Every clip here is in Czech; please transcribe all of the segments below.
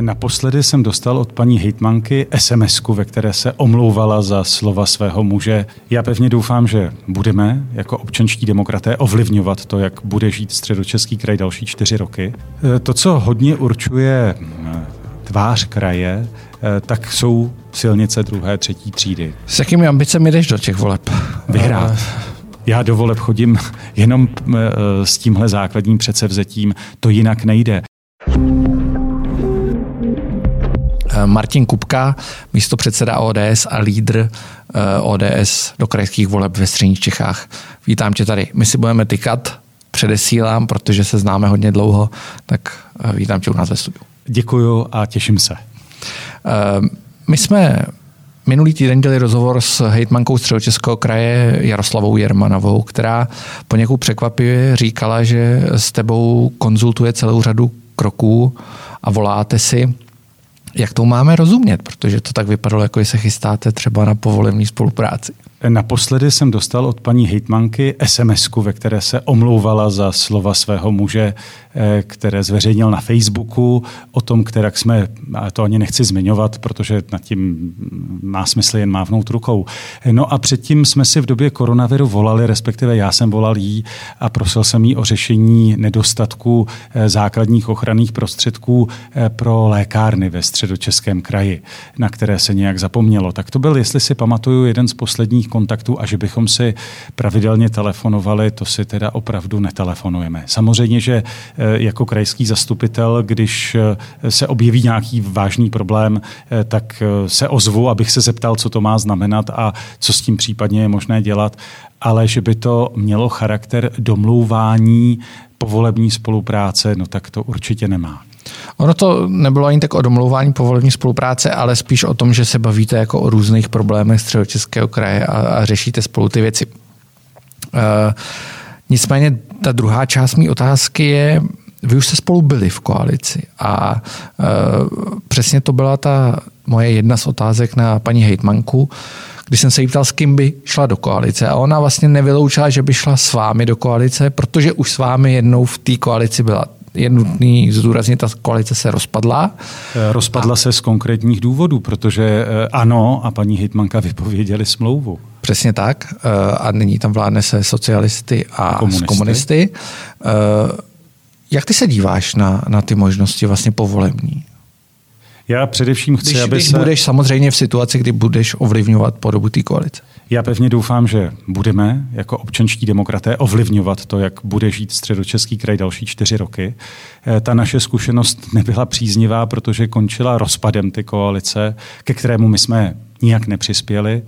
Naposledy jsem dostal od paní hejtmanky sms ve které se omlouvala za slova svého muže. Já pevně doufám, že budeme jako občanští demokraté ovlivňovat to, jak bude žít středočeský kraj další čtyři roky. E, to, co hodně určuje e, tvář kraje, e, tak jsou silnice druhé, třetí třídy. S jakými ambicemi jdeš do těch voleb? Vyhrát. Já do voleb chodím jenom s tímhle základním předsevzetím, to jinak nejde. Eh, Martin Kupka, místo předseda ODS a lídr eh, ODS do krajských voleb ve středních Čechách. Vítám tě tady. My si budeme tykat, předesílám, protože se známe hodně dlouho, tak eh, vítám tě u nás ve studiu. Děkuju a těším se. My jsme minulý týden dělali rozhovor s hejtmankou středočeského kraje Jaroslavou Jermanovou, která poněkud překvapivě říkala, že s tebou konzultuje celou řadu kroků a voláte si. Jak to máme rozumět? Protože to tak vypadalo, jako se chystáte třeba na povolební spolupráci. Naposledy jsem dostal od paní hejtmanky sms ve které se omlouvala za slova svého muže, které zveřejnil na Facebooku o tom, kterak jsme, to ani nechci zmiňovat, protože nad tím má smysl jen mávnout rukou. No a předtím jsme si v době koronaviru volali, respektive já jsem volal jí a prosil jsem jí o řešení nedostatku eh, základních ochranných prostředků eh, pro lékárny ve středočeském kraji, na které se nějak zapomnělo. Tak to byl, jestli si pamatuju, jeden z posledních kontaktů a že bychom si pravidelně telefonovali, to si teda opravdu netelefonujeme. Samozřejmě, že eh, jako krajský zastupitel, když eh, se objeví nějaký vážný problém, eh, tak se ozvu, abych se zeptal, co to má znamenat a co s tím případně je možné dělat, ale že by to mělo charakter domlouvání povolební spolupráce, no tak to určitě nemá. Ono to nebylo ani tak o domlouvání povolební spolupráce, ale spíš o tom, že se bavíte jako o různých problémech středočeského kraje a, a řešíte spolu ty věci. Uh, nicméně ta druhá část mé otázky je, vy už jste spolu byli v koalici a uh, přesně to byla ta moje jedna z otázek na paní hejtmanku, když jsem se jí ptal, s kým by šla do koalice a ona vlastně nevyloučila, že by šla s vámi do koalice, protože už s vámi jednou v té koalici byla je nutný zdůraznit, ta koalice se rozpadla. Eh, rozpadla a... se z konkrétních důvodů, protože eh, ano a paní Hitmanka vypověděli smlouvu. Přesně tak. Eh, a nyní tam vládne se socialisty a komunisty. komunisty. Jak ty se díváš na, na ty možnosti vlastně povolební? Já především chci, když, aby když se... budeš samozřejmě v situaci, kdy budeš ovlivňovat podobu té koalice. Já pevně doufám, že budeme jako občanští demokraté ovlivňovat to, jak bude žít středočeský kraj další čtyři roky. Eh, ta naše zkušenost nebyla příznivá, protože končila rozpadem ty koalice, ke kterému my jsme nijak nepřispěli.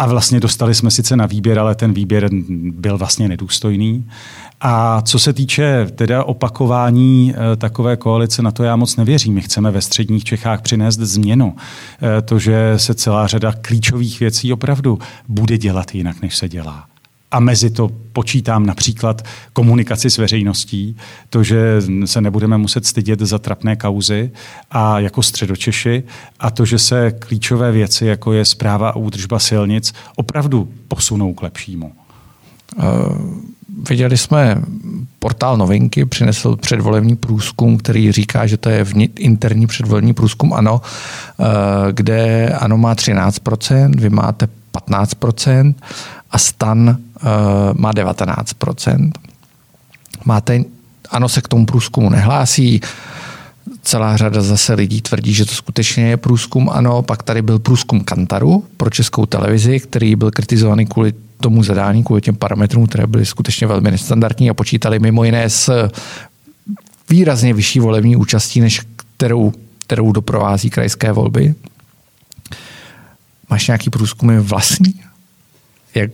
A vlastně dostali jsme sice na výběr, ale ten výběr byl vlastně nedůstojný. A co se týče teda opakování e, takové koalice, na to já moc nevěřím. My chceme ve středních Čechách přinést změnu. E, to, že se celá řada klíčových věcí opravdu bude dělat jinak, než se dělá. A mezi to počítám například komunikaci s veřejností, to, že se nebudeme muset stydět za trapné kauzy a jako středočeši a to, že se klíčové věci, jako je zpráva a údržba silnic, opravdu posunou k lepšímu. Uh viděli jsme portál Novinky, přinesl předvolební průzkum, který říká, že to je interní předvolební průzkum ANO, eh, kde ANO má 13%, vy máte 15% a Stan má 19%. Máte, ANO se k tomu průzkumu nehlásí, celá řada zase lidí tvrdí, že to skutečně je průzkum. Ano, pak tady byl průzkum Kantaru pro českou televizi, který byl kritizovaný kvůli tomu zadání, kvůli těm parametrům, které byly skutečně velmi nestandardní a počítali mimo jiné s výrazně vyšší volební účastí, než kterou, kterou doprovází krajské volby. Máš nějaký průzkumy vlastní? Jak,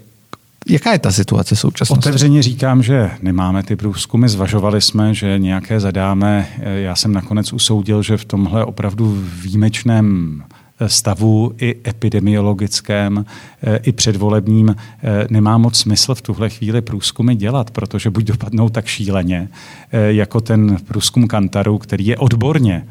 jaká je ta situace současnosti? Otevřeně říkám, že nemáme ty průzkumy. Zvažovali jsme, že nějaké zadáme. Já jsem nakonec usoudil, že v tomhle opravdu výjimečném stavu i epidemiologickém, eh, i předvolebním eh, nemá moc smysl v tuhle chvíli průzkumy dělat, protože buď dopadnou tak šíleně, eh, jako ten průzkum Kantaru, který je odborně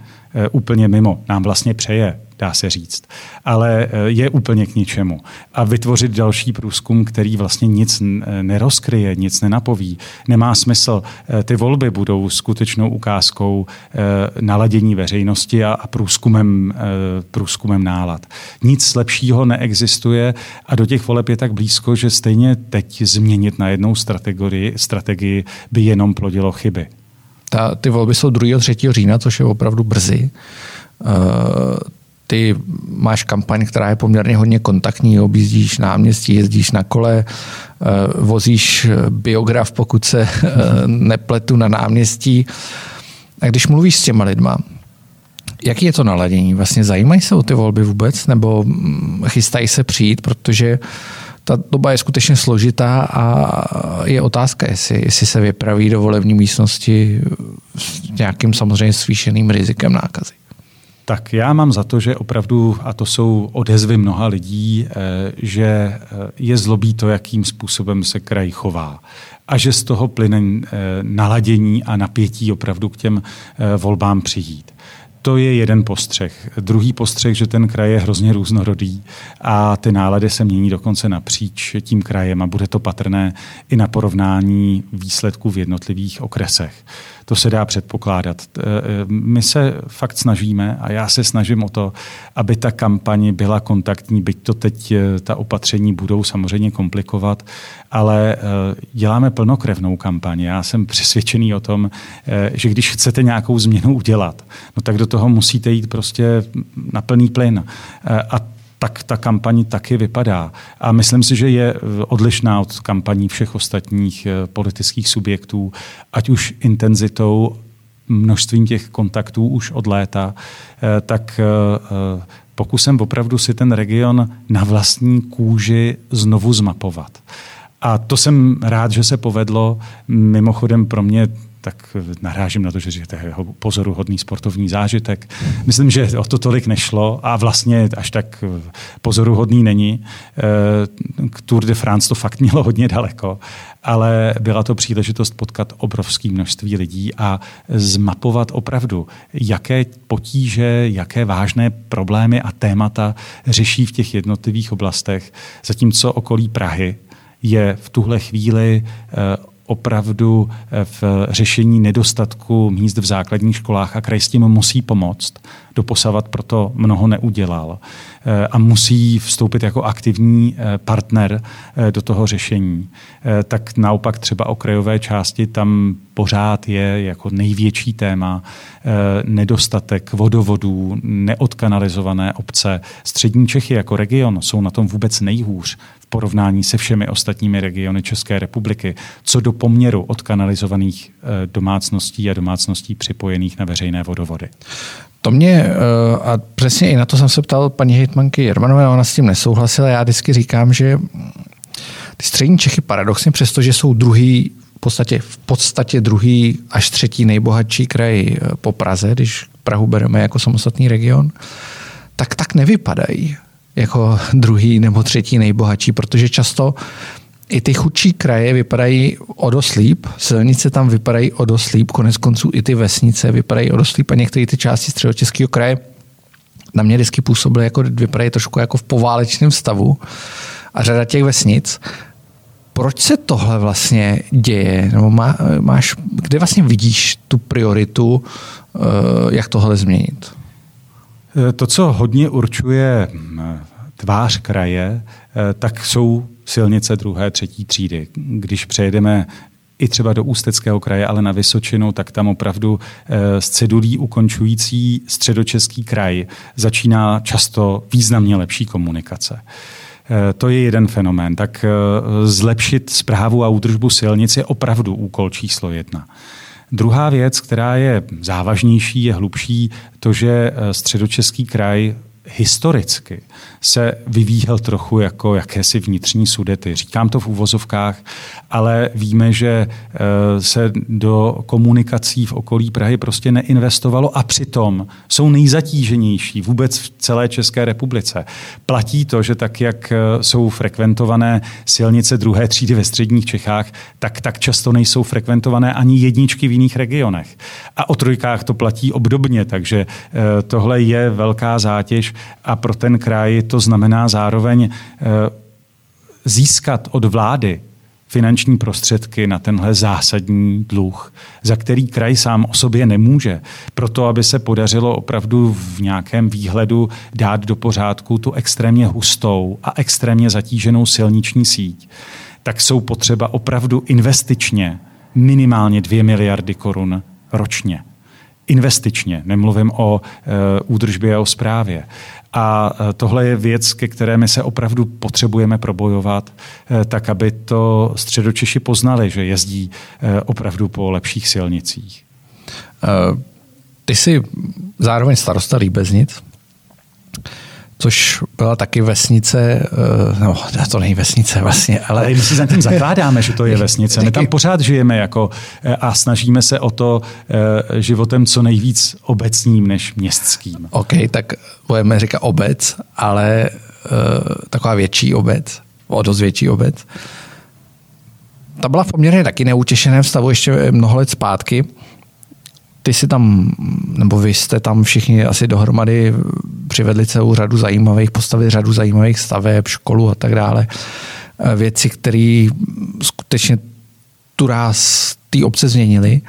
úplně mimo, nám vlastně přeje dá se říct. Ale je úplně k ničemu. A vytvořit další průzkum, který vlastně nic nerozkryje, nic nenapoví, nemá smysl. Ty volby budou skutečnou ukázkou naladění veřejnosti a průzkumem, průzkumem nálad. Nic lepšího neexistuje a do těch voleb je tak blízko, že stejně teď změnit na jednou strategii, strategii by jenom plodilo chyby. Ta, ty volby jsou 2. a 3. října, což je opravdu brzy. Uh, ty máš kampaň, která je poměrně hodně kontaktní, objízdíš náměstí, jezdíš na kole, uh, vozíš biograf, pokud se uh, nepletu na náměstí. A když mluvíš s těma lidma, jaký je to naladění? Vlastně zajímají se o ty volby vůbec, nebo mm, chystají se přijít, protože ta doba je skutečně složitá a je otázka, jestli, jestli se vypraví do volební místnosti s nějakým samozřejmě zvýšeným rizikem nákazy. Tak já mám za to, že opravdu, a to jsou odezvy mnoha lidí, eh, že eh, je zlobí to, jakým způsobem se kraj chová. A že z toho plyne eh, naladění a napětí opravdu k těm volbám přijít. To je jeden postřeh. Druhý postřeh, že ten kraj je hrozně různorodý a ty nálady se mění dokonce napříč tím krajem a bude to patrné i na porovnání výsledků v jednotlivých okresech to se dá předpokládat. E, e, my se fakt snažíme a já se snažím o to, aby ta kampaň byla kontaktní, byť to teď e, ta opatření budou samozřejmě komplikovat, ale děláme plnokrevnou kampaň. Já jsem přesvědčený o tom, že když chcete nějakou změnu udělat, no tak do toho musíte jít prostě na plný plyn. A tak ta kampaň taky vypadá. A myslím si, že je odlišná od kampaní všech ostatních eh, politických subjektů, ať už intenzitou, množstvím těch kontaktů už od léta, eh, tak eh, pokusem opravdu si ten region na vlastní kůži znovu zmapovat. A to jsem rád, že se povedlo. Mimochodem pro mě tak narážím na to, že to je pozoruhodný sportovní zážitek. Myslím, že o to tolik nešlo a vlastně až tak pozoruhodný není. Eh, k Tour de France to fakt mělo hodně daleko, ale byla to příležitost potkat obrovské množství lidí a zmapovat opravdu, jaké potíže, jaké vážné problémy a témata řeší v těch jednotlivých oblastech, zatímco okolí Prahy je v tuhle chvíli eh, opravdu eh, v řešení nedostatku míst v základních školách a kraj s tím musí pomoct. Doposavat proto mnoho neudělal eh, a musí vstoupit jako aktivní eh, partner do toho řešení. Tak naopak třeba o krajové části tam pořád je jako největší téma nedostatek vodovodů, neodkanalizované obce. Střední Čechy jako region jsou na tom vůbec nejhůř porovnání se všemi ostatními regiony České republiky, co do poměru odkanalizovaných eh, domácností a domácností připojených na veřejné vodovody. To mě, eh, a přesně i na to jsem se ptal paní hejtmanky Jermanové, ona s tím nesouhlasila. Já vždycky říkám, že ty střední Čechy paradoxně, přestože jsou druhý, v podstatě, v podstatě druhý až třetí nejbohatší kraj eh, po Praze, když Prahu bereme jako samostatný region, tak tak nevypadají jako druhý nebo třetí nejbohatší, protože často i ty chudší kraje vypadají odoslíp, silnice tam vypadají odoslíp, konec konců i ty vesnice vypadají odoslíp a některé ty části středočeského kraje na mě vždycky působily, jako vypadají trošku jako v poválečném stavu a řada těch vesnic. Proč se tohle vlastně děje? Nebo má, máš, kde vlastně vidíš tu prioritu, eh, jak tohle změnit? Eh, to, co hodně určuje hm, tvář kraje, eh, tak jsou silnice druhé, třetí třídy. Když přejedeme i třeba do Ústeckého kraje, ale na Vysočinu, tak tam opravdu z cedulí ukončující středočeský kraj začíná často významně lepší komunikace. To je jeden fenomén. Tak zlepšit zprávu a údržbu silnic je opravdu úkol číslo jedna. Druhá věc, která je závažnější, je hlubší, to, že eh, středočeský kraj historicky se vyvíjel trochu jako jakési vnitřní sudety. Říkám to v úvozovkách, ale víme, že eh, se do komunikací v okolí Prahy prostě neinvestovalo a přitom jsou nejzatíženější vůbec v celé České republice. Platí to, že tak, jak eh, jsou frekventované silnice druhé třídy ve středních Čechách, tak tak často nejsou frekventované ani jedničky v jiných regionech. A o trojkách to platí obdobně, takže eh, tohle je velká zátěž a pro ten kraj to znamená zároveň získat od vlády finanční prostředky na tenhle zásadní dluh, za který kraj sám o sobě nemůže. Proto, aby se podařilo opravdu v nějakém výhledu dát do pořádku tu extrémně hustou a extrémně zatíženou silniční síť, tak jsou potřeba opravdu investičně minimálně 2 miliardy korun ročně investičně, nemluvím o e, údržbě a o správě. A e, tohle je věc, ke které my se opravdu potřebujeme probojovat, e, tak aby to středočeši poznali, že jezdí opravdu po lepších silnicích. Ty jsi zároveň starosta Líbeznic, což byla taky vesnice, eh, no to není vesnice vlastně, ale... ale my si za tím zakládáme, že to je vesnice. My tam pořád žijeme jako eh, a snažíme se o to eh, životem co nejvíc obecním než městským. OK, tak budeme říkat obec, ale taková větší obec, o dost větší obec. Ta byla v poměrně taky neutěšeném stavu ještě mnoho let zpátky ty si tam, nebo vy jste tam všichni asi dohromady přivedli celou řadu zajímavých, postavili řadu zajímavých staveb, školu a tak dále. Eh, věci, které skutečně tu ráz té obce změnily.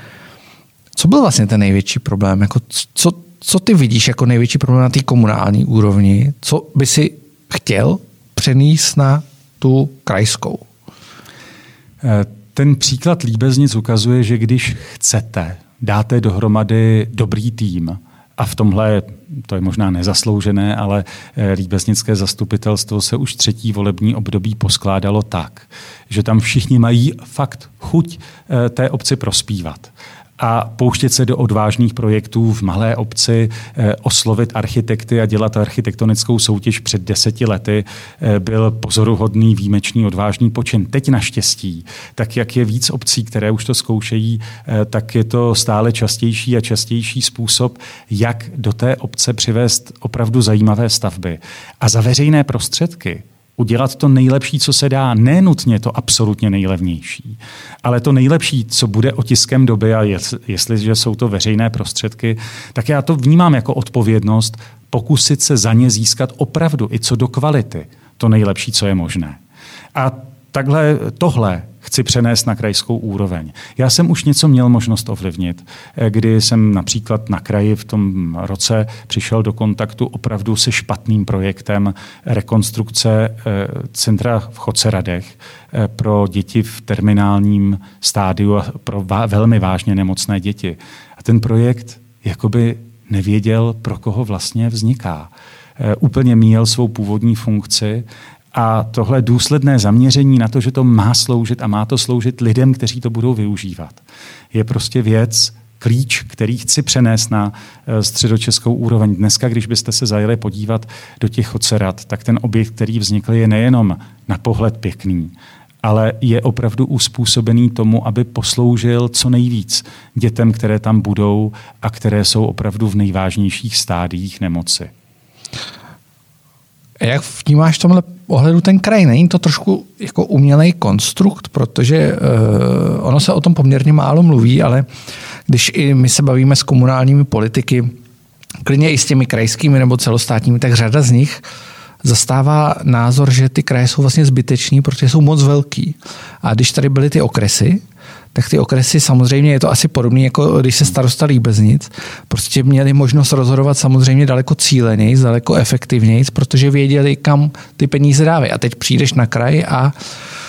Co byl vlastně ten největší problém? Jako co, co ty vidíš jako největší problém na té komunální úrovni? Co by si chtěl přenést na tu krajskou? Eh, ten příklad Líbeznic ukazuje, že když chcete dáte dohromady dobrý tým, a v tomhle, to je možná nezasloužené, ale eh, líbeznické zastupitelstvo se už třetí volební období poskládalo tak, že tam všichni mají fakt chuť eh, té obci prospívat a pouštět se do odvážných projektů v malé obci, eh, oslovit architekty a dělat architektonickou soutěž před deseti lety eh, byl pozoruhodný, výjimečný, odvážný počin. Teď naštěstí, tak jak je víc obcí, které už to zkoušejí, eh, tak je to stále častější a častější způsob, jak do té obce přivést opravdu zajímavé stavby. A za veřejné prostředky udělat to nejlepší, co se dá, ne nutně to absolutně nejlevnější, ale to nejlepší, co bude otiskem doby a jestliže jsou to veřejné prostředky, tak já to vnímám jako odpovědnost pokusit se za ně získat opravdu i co do kvality to nejlepší, co je možné. A takhle tohle chci přenést na krajskou úroveň. Já jsem už něco měl možnost ovlivnit, eh, kdy jsem například na kraji v tom roce přišel do kontaktu opravdu se špatným projektem rekonstrukce eh, centra v Choceradech eh, pro děti v terminálním stádiu a pro velmi vážně nemocné děti. A ten projekt jakoby nevěděl, pro koho vlastně vzniká. Úplně míjel svou původní funkci a tohle důsledné zaměření na to, že to má sloužit a má to sloužit lidem, kteří to budou využívat, je prostě věc, klíč, který chci přenést na eh, středočeskou úroveň. Dneska, když byste se zajeli podívat do těch ocerat, tak ten objekt, který vznikl, je nejenom na pohled pěkný, ale je opravdu uspůsobený tomu, aby posloužil co nejvíc dětem, které tam budou a které jsou opravdu v nejvážnějších stádiích nemoci. Jak vnímáš v tomhle ohledu ten kraj? Není to trošku jako umělej konstrukt, protože uh, ono se o tom poměrně málo mluví, ale když i my se bavíme s komunálními politiky, klidně i s těmi krajskými nebo celostátními, tak řada z nich zastává názor, že ty kraje jsou vlastně zbyteční, protože jsou moc velký. A když tady byly ty okresy, tak ty okresy samozřejmě je to asi podobné, jako když se starosta bez nic. Prostě měli možnost rozhodovat samozřejmě daleko cíleněji, daleko efektivněji, protože věděli, kam ty peníze dávají. A teď přijdeš na kraj a Eh,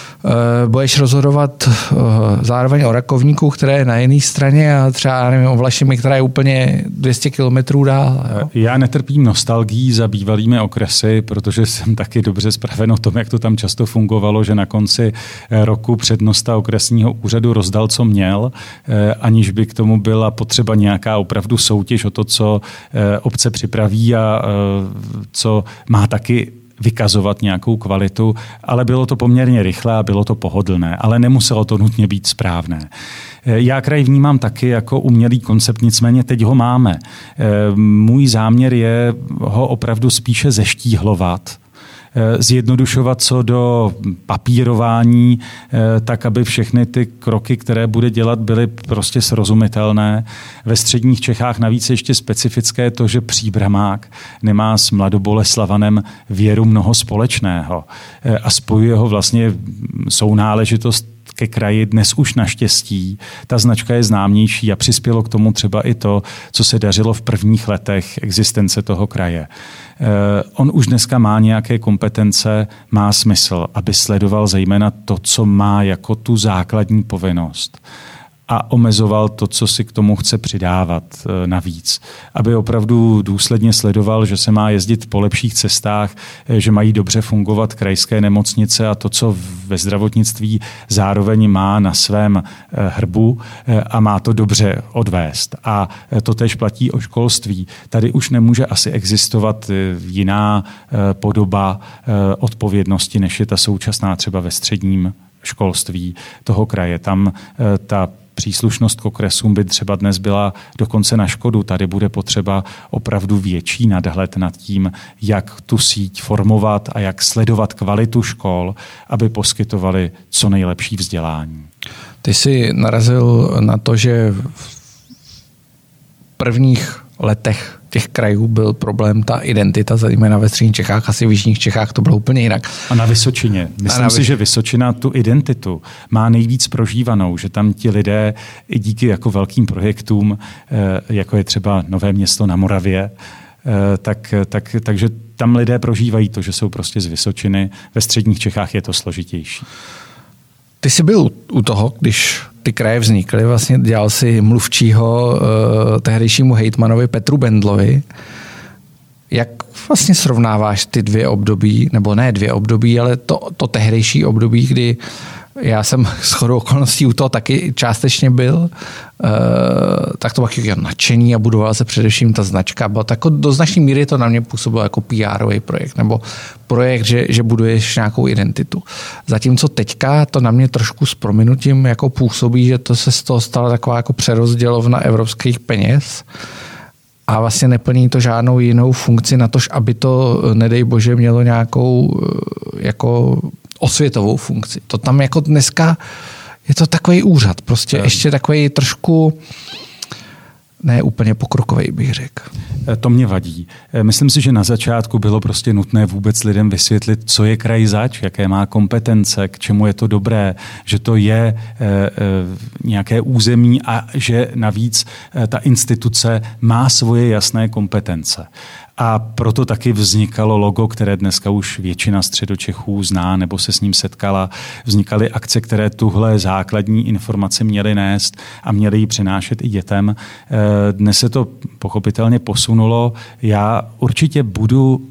budeš rozhodovat eh, zároveň o rakovníku, které je na jiné straně a třeba nevím, o Vlašimi, která je úplně 200 kilometrů dál. Jo? Já netrpím nostalgií za bývalými okresy, protože jsem taky dobře zpraven o tom, jak to tam často fungovalo, že na konci eh, roku přednosta okresního úřadu rozdal, co měl, aniž by k tomu byla potřeba nějaká opravdu soutěž o to, co obce připraví a co má taky vykazovat nějakou kvalitu, ale bylo to poměrně rychlé a bylo to pohodlné, ale nemuselo to nutně být správné. Eh, já kraj vnímám taky jako umělý koncept, nicméně teď ho máme. Eh, můj záměr je ho opravdu spíše zeštíhlovat, zjednodušovat co do papírování, eh, tak aby všechny ty kroky, které bude dělat, byly prostě srozumitelné. Ve středních Čechách navíc ještě specifické to, že příbramák nemá s mladoboleslavanem věru mnoho společného eh, a spojuje ho vlastně sounáležitost ke kraji dnes už naštěstí. Ta značka je známější a přispělo k tomu třeba i to, co se dařilo v prvních letech existence toho kraje. Eh, on už dneska má nějaké kompetence, má smysl, aby sledoval zejména to, co má jako tu základní povinnost a omezoval to, co si k tomu chce přidávat eh, navíc. Aby opravdu důsledně sledoval, že se má jezdit po lepších cestách, eh, že mají dobře fungovat krajské nemocnice a to, co ve zdravotnictví zároveň má na svém eh, hrbu a má to dobře odvést. A to tež platí o školství. Tady už nemůže asi existovat jiná podoba odpovědnosti, než je ta současná třeba ve středním školství toho kraje. Tam ta příslušnost k okresům by třeba dnes byla dokonce na škodu. Tady bude potřeba opravdu větší nadhled nad tím, jak tu síť formovat a jak sledovat kvalitu škol, aby poskytovali co nejlepší vzdělání. Ty jsi narazil na to, že v prvních letech těch krajů byl problém ta identita, zejména ve středních Čechách, asi v jižních Čechách to bylo úplně jinak. A na Vysočině. Myslím na si, že Vysočina tu identitu má nejvíc prožívanou, že tam ti lidé i díky jako velkým projektům, eh, jako je třeba Nové město na Moravě, eh, tak, tak, takže tam lidé prožívají to, že jsou prostě z Vysočiny. Ve středních Čechách je to složitější. Ty jsi byl u toho, když ty kraje vznikly, vlastně dělal si mluvčího uh, tehdejšímu hejtmanovi Petru Bendlovi. Jak vlastně srovnáváš ty dvě období, nebo ne dvě období, ale to, to tehdejší období, kdy já jsem s chodou okolností u toho taky částečně byl, eh, tak to bylo jako nadšení a budovala se především ta značka. Bylo tak jako do značné míry to na mě působilo jako pr projekt, nebo projekt, že, že buduješ nějakou identitu. Zatímco teďka to na mě trošku s prominutím jako působí, že to se z toho stala taková jako přerozdělovna evropských peněz, a vlastně neplní to žádnou jinou funkci na to, aby to, nedej bože, mělo nějakou eh, jako osvětovou funkci. To tam jako dneska je to takový úřad, prostě ještě takový trošku ne úplně pokrokový, bych řekl. Eh, to mě vadí. Eh, myslím si, že na začátku bylo prostě nutné vůbec lidem vysvětlit, co je kraj zač, jaké má kompetence, k čemu je to dobré, že to je e, nějaké území a že navíc ta instituce má svoje jasné kompetence. A proto taky vznikalo logo, které dneska už většina středočechů zná nebo se s ním setkala. Vznikaly akce, které tuhle základní informace měly nést a měly ji přinášet i dětem. Eh, dnes se to pochopitelně posunulo. Já určitě budu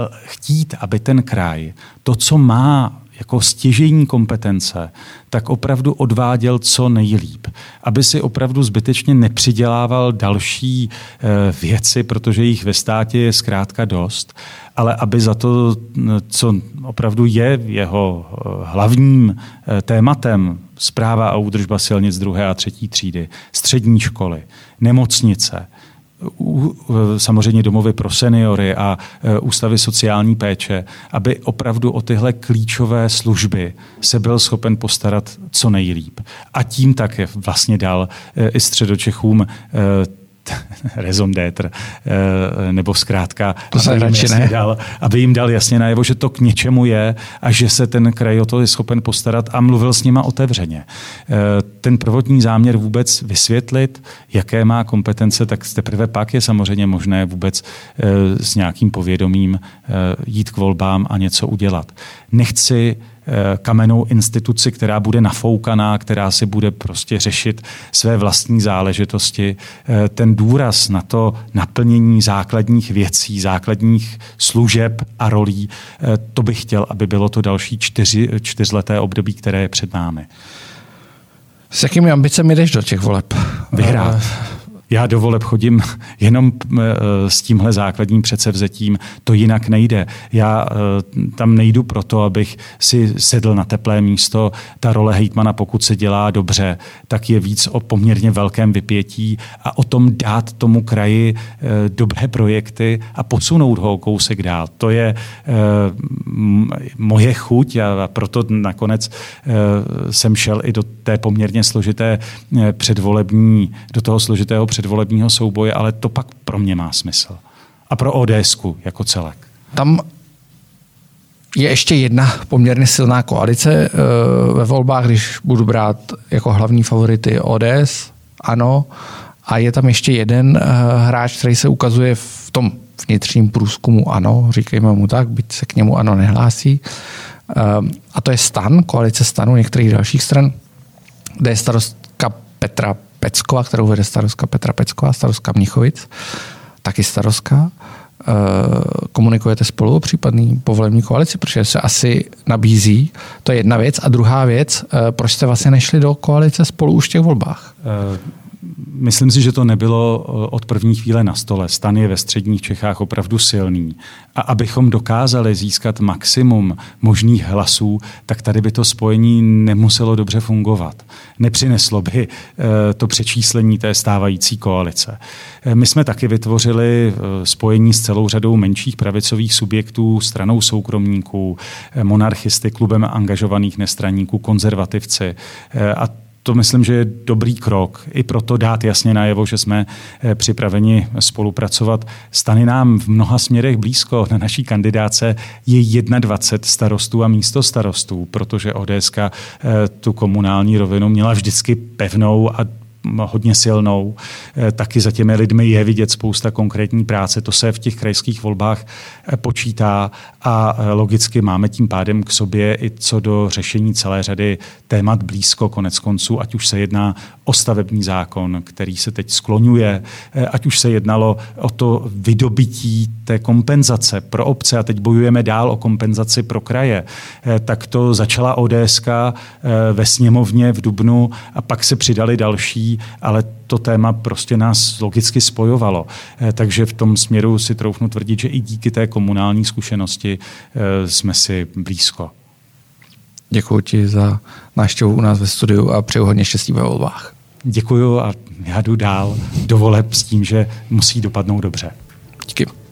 eh, chtít, aby ten kraj to, co má jako stěžení kompetence, tak opravdu odváděl co nejlíp. Aby si opravdu zbytečně nepřidělával další eh, věci, protože jich ve státě je zkrátka dost, ale aby za to, co opravdu je jeho eh, hlavním eh, tématem, zpráva a údržba silnic druhé a třetí třídy, střední školy, nemocnice, samozřejmě domovy pro seniory a e, ústavy sociální péče, aby opravdu o tyhle klíčové služby se byl schopen postarat co nejlíp. A tím také vlastně dal e, i středočechům e, raison d'être, eh, nebo zkrátka, to aby, jim jasně dal, aby jim dal jasně najevo, že to k něčemu je a že se ten kraj o to je schopen postarat a mluvil s nima otevřeně. Eh, ten prvotní záměr vůbec vysvětlit, jaké má kompetence, tak teprve pak je samozřejmě možné vůbec eh, s nějakým povědomím jít k volbám a něco udělat. Nechci Eh, kamennou instituci, která bude nafoukaná, která si bude prostě řešit své vlastní záležitosti. Eh, ten důraz na to naplnění základních věcí, základních služeb a rolí, eh, to bych chtěl, aby bylo to další čtyři, čtyřleté období, které je před námi. S jakými ambicemi jdeš do těch voleb? Vyhrát. Já do voleb chodím jenom s tímhle základním předsevzetím, to jinak nejde. Já tam nejdu proto, abych si sedl na teplé místo. Ta role hejtmana, pokud se dělá dobře, tak je víc o poměrně velkém vypětí a o tom dát tomu kraji dobré projekty a posunout ho kousek dál. To je moje chuť a proto nakonec jsem šel i do té poměrně složité předvolební, do toho složitého předvolebního souboje, ale to pak pro mě má smysl. A pro ods jako celek. Tam je ještě jedna poměrně silná koalice eh, ve volbách, když budu brát jako hlavní favority ODS, ano, a je tam ještě jeden eh, hráč, který se ukazuje v tom vnitřním průzkumu ano, říkejme mu tak, byť se k němu ano nehlásí. Eh, a to je stan, koalice stanu některých dalších stran, kde je starostka Petra Pecková, kterou vede starostka Petra Pecková, starostka Mnichovic, taky starostka. Eh, komunikujete spolu o případný povolební koalici, protože se asi nabízí. To je jedna věc. A druhá věc, eh, proč jste vlastně nešli do koalice spolu už v těch volbách? Uh Myslím si, že to nebylo eh, od první chvíle na stole. Stan je ve středních Čechách opravdu silný. A abychom dokázali získat maximum možných hlasů, tak tady by to spojení nemuselo dobře fungovat. Nepřineslo by eh, to přečíslení té stávající koalice. Eh, my jsme taky vytvořili spojení s celou řadou menších pravicových subjektů, stranou soukromníků, monarchisty, klubem angažovaných nestraníků, konzervativci. A to myslím, že je dobrý krok. I proto dát jasně najevo, že jsme eh, připraveni spolupracovat. Stany nám v mnoha směrech blízko. Na naší kandidáce je 21 starostů a místo starostů, protože ODS eh, tu komunální rovinu měla vždycky pevnou a hodně silnou. Eh, taky za těmi lidmi je vidět spousta konkrétní práce. To se v těch krajských volbách eh, počítá a eh, logicky máme tím pádem k sobě i co do řešení celé řady témat blízko konec konců, ať už se jedná o stavební zákon, který se teď skloňuje, ať už se jednalo o to vydobití té kompenzace pro obce a teď bojujeme dál o kompenzaci pro kraje, tak to začala ODS ve sněmovně v Dubnu a pak se přidali další ale to téma prostě nás logicky spojovalo. Eh, takže v tom směru si troufnu tvrdit, že i díky té komunální zkušenosti eh, jsme si blízko. Děkuji ti za návštěvu u nás ve studiu a přeju hodně štěstí ve volbách. Děkuji a já jdu dál do voleb s tím, že musí dopadnout dobře. Díky.